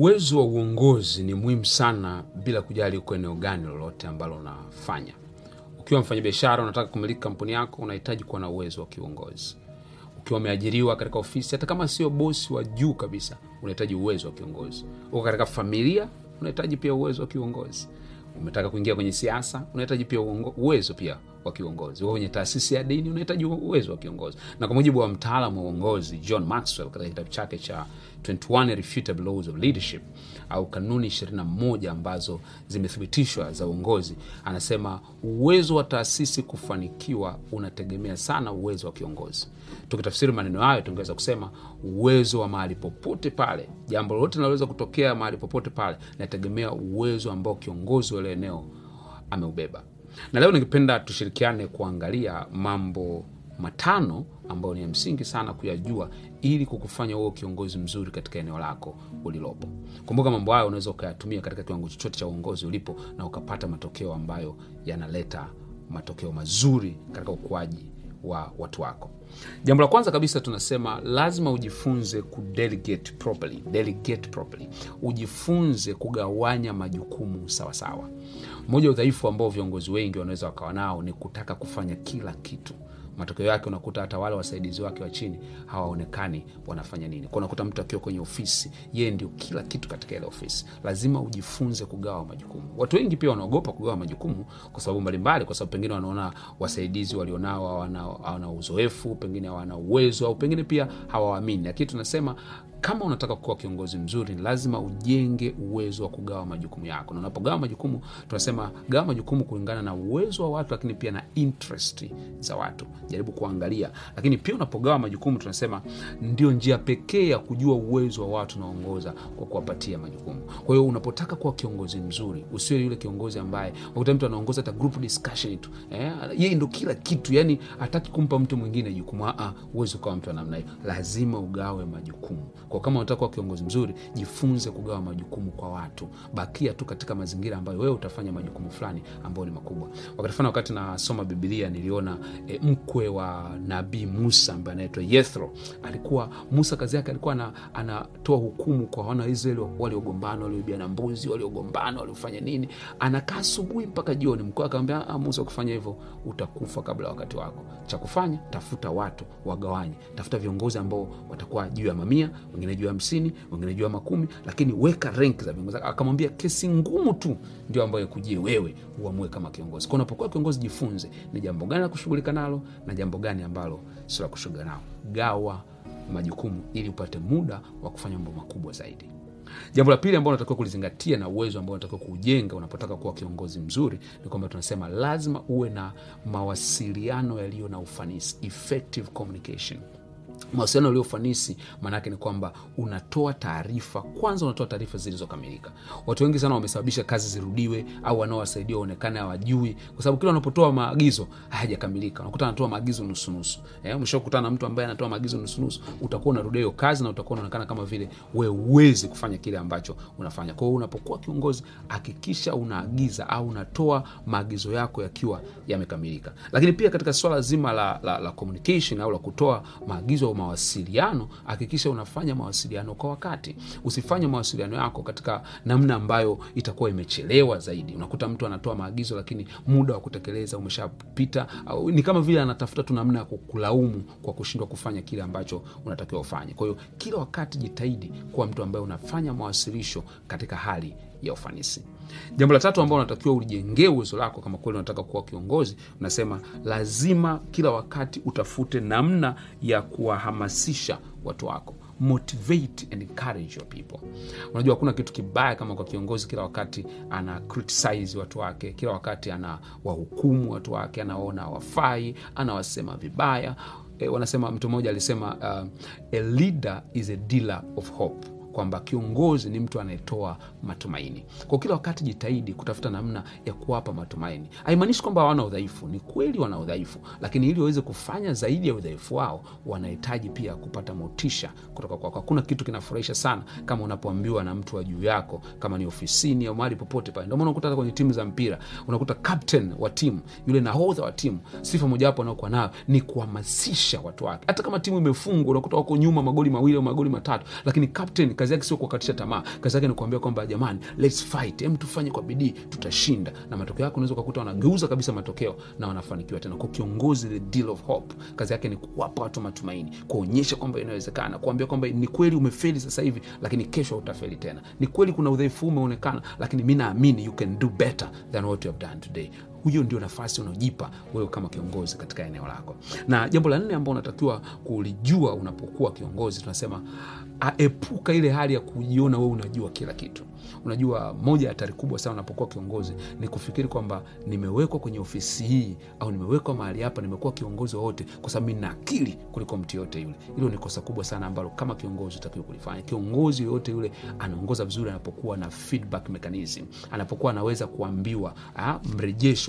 uwezo wa uongozi ni muhimu sana bila kujali uko eneo gani lolote ambalo unafanya. Ukiwa mfanyabiashara unataka kumiliki kampuni yako unahitaji kuwa na uwezo wa kiuongozi. Ukiwa umeajiriwa katika ofisi hata kama sio bosi wa juu kabisa unahitaji uwezo wa kiongozi uko katika familia unahitaji pia uwezo wa kiongozi umetaka kuingia kwenye siasa unahitaji pia uwezo pia wa kiongozi. Uko kwenye taasisi ya dini unahitaji uwezo wa kiongozi. Na kwa mujibu wa mtaalamu wa uongozi john maxwell katika kitabu chake cha 21 Irrefutable laws of leadership au kanuni 21 ambazo zimethibitishwa za uongozi anasema uwezo wa taasisi kufanikiwa unategemea sana uwezo wa kiongozi. Tukitafsiri maneno hayo tungeweza kusema uwezo wa mahali popote pale jambo lolote linaloweza kutokea mahali popote pale linategemea uwezo ambao kiongozi wa eneo ameubeba na leo ningependa tushirikiane kuangalia mambo matano ambayo ni ya msingi sana kuyajua ili kukufanya huo kiongozi mzuri katika eneo lako ulilopo. Kumbuka mambo hayo unaweza ukayatumia katika kiwango chochote cha uongozi ulipo na ukapata matokeo ambayo yanaleta matokeo mazuri katika ukuaji wa watu wako jambo la kwanza kabisa tunasema lazima ujifunze kudelegate properly, delegate properly. ujifunze kugawanya majukumu sawasawa mmoja wa udhaifu ambao viongozi wengi wanaweza wakawa nao ni kutaka kufanya kila kitu matokeo yake unakuta hata wale wasaidizi wake wa chini hawaonekani wanafanya nini. Kwa unakuta mtu akiwa kwenye ofisi yeye ndio kila kitu katika ile ofisi. Lazima ujifunze kugawa majukumu. Watu wengi pia wanaogopa kugawa majukumu kwa sababu mbalimbali kwa sababu pengine wanaona wasaidizi walionao hawana uzoefu pengine hawana uwezo au pengine pia hawaamini. Lakini tunasema kama unataka kuwa kiongozi mzuri lazima ujenge uwezo wa kugawa majukumu yako. Na unapogawa majukumu tunasema gawa majukumu kulingana na uwezo wa watu lakini pia na interest za watu. Jaribu kuangalia. Lakini pia unapogawa majukumu tunasema ndio njia pekee ya kujua uwezo wa watu unaongoza kwa kuwapatia majukumu. Kwa hiyo unapotaka kuwa kiongozi mzuri usiwe yule kiongozi ambaye ukuta mtu anaongoza hata group discussion tu. Eh? yeye ndo kila kitu. Yani hataki kumpa mtu mwingine jukumu. Uwezi ukawa mtu wa namna hiyo. Lazima ugawe majukumu kwa kama unataka kuwa kiongozi mzuri jifunze kugawa majukumu kwa watu. Bakia tu katika mazingira ambayo wewe utafanya majukumu fulani ambayo ni makubwa. Wakati fulani wakati nasoma bibilia niliona e, mkwe wa nabii musa ambaye anaitwa yethro. Alikuwa musa kazi yake alikuwa ana, anatoa hukumu kwa wana waisraeli waliogombana walioibiana mbuzi waliogombana waliofanya nini. Anakaa asubuhi mpaka jioni. Mkwe akamwambia musa ukifanya hivyo utakufa kabla wakati wako. Cha kufanya tafuta watu wagawanye. Tafuta viongozi ambao watakuwa juu ya mamia wengine juu ya hamsini wengine juu ya makumi lakini weka rank za viongozi akamwambia kesi ngumu tu ndio ambayo kujie wewe uamue kama kiongozi. Kwa unapokuwa kiongozi jifunze ni jambo gani la kushughulika nalo na jambo gani ambalo sio la kushughulika nalo. Gawa majukumu ili upate muda wa kufanya mambo makubwa zaidi. Jambo la pili ambao unatakiwa kulizingatia na uwezo ambao unatakiwa kuujenga unapotaka kuwa kiongozi mzuri ni kwamba tunasema lazima uwe na mawasiliano yaliyo na ufanisi effective communication mawasiliano yaliyo ufanisi maanaake ni kwamba unatoa taarifa. Kwanza unatoa taarifa zilizokamilika. Watu wengi sana wamesababisha kazi zirudiwe au wanaowasaidia waonekane hawajui kwa sababu kila unapotoa maagizo hayajakamilika. Unakuta anatoa maagizo nusunusu. Eh, umeshakutana na mtu ambaye anatoa maagizo nusunusu utakuwa unarudia hiyo kazi na utakuwa unaonekana kama vile we uwezi kufanya kile ambacho unafanya. Kwa hiyo unapokuwa kiongozi hakikisha unaagiza au unatoa maagizo yako yakiwa yamekamilika. Lakini pia katika swala zima la, la, la communication au la kutoa maagizo au mawasiliano. Hakikisha unafanya mawasiliano kwa wakati. Usifanye mawasiliano yako katika namna ambayo itakuwa imechelewa zaidi. Unakuta mtu anatoa maagizo lakini muda wa kutekeleza umeshapita. Ni kama vile anatafuta tu namna ya kukulaumu kwa kushindwa kufanya kile ambacho unatakiwa ufanye. Kwa hiyo kila wakati jitahidi kuwa mtu ambaye unafanya mawasilisho katika hali ya ufanisi jambo la tatu ambao unatakiwa ulijengee uwezo lako kama kweli unataka kuwa kiongozi unasema lazima kila wakati utafute namna ya kuwahamasisha watu wako. Motivate and encourage your people. Unajua hakuna kitu kibaya kama kwa kiongozi kila wakati ana criticize watu wake kila wakati ana wahukumu watu wake anaona wafai anawasema vibaya. E, wanasema mtu mmoja alisema uh, a leader is a dealer of hope kwamba kiongozi ni mtu anayetoa matumaini. Kwa kila wakati jitahidi kutafuta namna ya kuwapa matumaini. Haimaanishi kwamba hawana udhaifu ni kweli wana udhaifu lakini ili waweze kufanya zaidi ya udhaifu wao wanahitaji pia kupata motisha kutoka kwako. Hakuna kitu kinafurahisha sana kama unapoambiwa na mtu wa juu yako kama ni ofisini au mahali popote pale. Ndomana unakuta hata kwenye timu za mpira unakuta captain wa timu yule nahodha wa timu sifa mojawapo anaokuwa nayo ni kuhamasisha watu wake. Hata kama timu imefungwa unakuta wako nyuma magoli mawili au magoli matatu lakini captain kazi yake sio kuwakatisha tamaa kazi yake ni kuambia kwamba jamani let's fight. Em tufanye kwa bidii tutashinda. Na matokeo yake unaweza ukakuta wanageuza kabisa matokeo na wanafanikiwa tena. Kwa kiongozi the deal of hope kazi yake ni kuwapa watu matumaini kuonyesha kwamba inawezekana kuambia kwamba ni kweli umefeli sasa hivi lakini kesho utafeli tena. Ni kweli kuna udhaifu umeonekana lakini mi naamini you can do better than what you have done today huyo ndio nafasi unaojipa wewe kama kiongozi katika eneo lako. Na jambo la nne ambao unatakiwa kulijua unapokuwa kiongozi tunasema aepuka ile hali ya kujiona wewe unajua kila kitu. Unajua moja ya hatari kubwa sana unapokuwa kiongozi ni kufikiri kwamba nimewekwa kwenye ofisi hii au nimewekwa mahali hapa nimekuwa kiongozi wowote kwa sababu nina akili kuliko mtu yoyote yule. Hilo ni kosa kubwa sana ambalo kama kiongozi utakiwa kulifanya. Kiongozi yoyote yule anaongoza vizuri anapokuwa na feedback mechanism. Anapokuwa anaweza kuambiwa ha,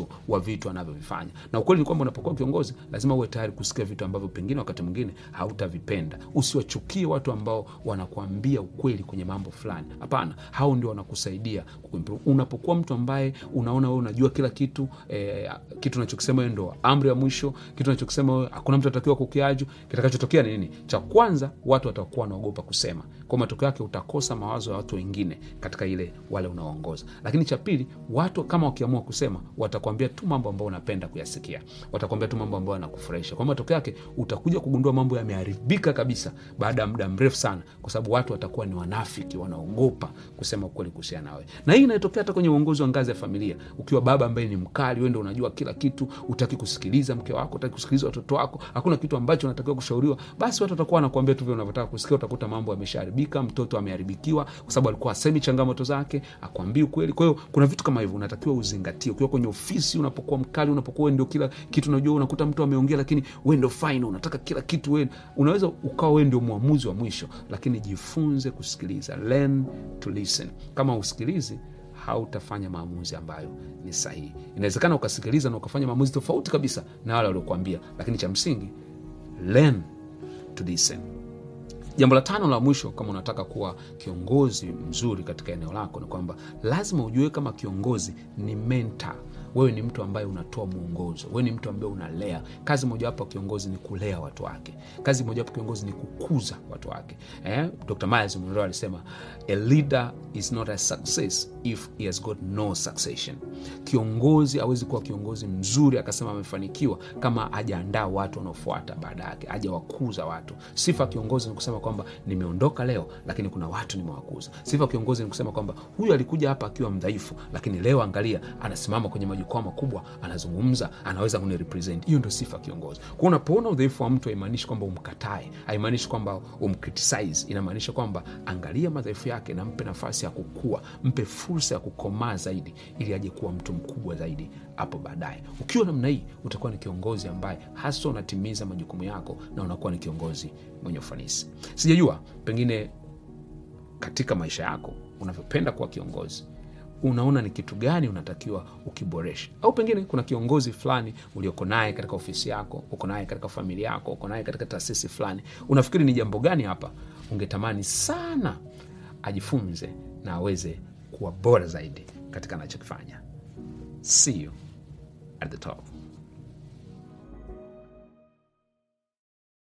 mrejesho wa vitu anavyovifanya. Na ukweli ni kwamba unapokuwa kiongozi lazima uwe tayari kusikia vitu ambavyo pengine wakati mwingine hautavipenda. Usiwachukie watu ambao wanakuambia ukweli kwenye mambo fulani. Hapana hao ndio wanakusaidia unapokuwa mtu ambaye unaona wewe unajua kila kitu eh, kitu unachokisema ndo amri ya mwisho kitu unachokisema hakuna mtu atakiwa kukiaju kitakachotokea ni nini? Cha kwanza watu watakuwa wanaogopa kusema. Kwa matokeo yake utakosa mawazo ya watu wengine katika ile wale unaoongoza. Lakini cha pili watu kama wakiamua kusema watakwambia tu mambo ambayo unapenda kuyasikia. Watakwambia tu mambo ambayo yanakufurahisha. Kwa matokeo yake utakuja kugundua mambo yameharibika kabisa baada ya muda mrefu sana kwa sababu watu watakuwa ni wanafiki wanaogopa kusema ukweli kuhusiana nawe na hii inatokea hata kwenye uongozi wa ngazi ya familia. Ukiwa baba ambaye ni mkali wende unajua kila kitu utaki kusikiliza mke wako utaki kusikiliza watoto wako hakuna kitu ambacho unatakiwa kushauriwa basi watu watakuwa wanakuambia tu vile unavyotaka kusikia utakuta mambo yameshaharibika mtoto ameharibikiwa kwa sababu alikuwa asemi changamoto zake akwambii ukweli. Kwa hiyo kuna vitu kama hivyo unatakiwa uzingatie. Ukiwa kwenye ofisi unapokuwa mkali unapokuwa ndio kila kitu unajua unakuta mtu ameongea lakini we ndio fine unataka kila kitu we unaweza ukawa we ndio mwamuzi wa mwisho lakini jifunze kusikiliza learn to listen. Kama usikilizi hautafanya maamuzi ambayo ni sahihi. Inawezekana ukasikiliza na ukafanya maamuzi tofauti kabisa na wale waliokuambia lakini cha msingi learn to listen. Jambo la tano la mwisho kama unataka kuwa kiongozi mzuri katika eneo lako ni kwamba lazima ujue kama kiongozi ni mentor wewe ni mtu ambaye unatoa mwongozo. Wewe ni mtu ambaye unalea. Kazi mojawapo kiongozi ni kulea watu wake. Kazi mojawapo kiongozi ni kukuza watu wake. Eh? dr myers monroe alisema a leader is not a success if he has got no succession. Kiongozi awezi kuwa kiongozi mzuri akasema amefanikiwa kama hajaandaa watu wanaofuata baada yake hajawakuza watu. Sifa kiongozi ni kusema kwamba nimeondoka leo lakini kuna watu nimewakuza. Sifa kiongozi ni kusema kwamba huyu alikuja hapa akiwa mdhaifu lakini leo angalia anasimama kwenye majukwaa makubwa anazungumza anaweza kunirepresent. Hiyo ndio sifa kiongozi. Kwa unapoona udhaifu wa mtu haimaanishi kwamba umkatae haimaanishi kwamba umcriticize. Inamaanisha kwamba angalia madhaifu yake na mpe nafasi ya kukua mpe fursa ya kukomaa zaidi ili aje kuwa mtu mkubwa zaidi hapo baadaye. Ukiwa namna hii utakuwa ni kiongozi ambaye hasa unatimiza majukumu yako na unakuwa ni kiongozi mwenye ufanisi. Sijajua pengine katika maisha yako unavyopenda kuwa kiongozi unaona ni kitu gani unatakiwa ukiboresha au pengine kuna kiongozi fulani ulioko naye katika ofisi yako uko naye katika familia yako uko naye katika taasisi fulani. Unafikiri ni jambo gani hapa? Ungetamani sana ajifunze na aweze kuwa bora zaidi katika anachokifanya. See you at the top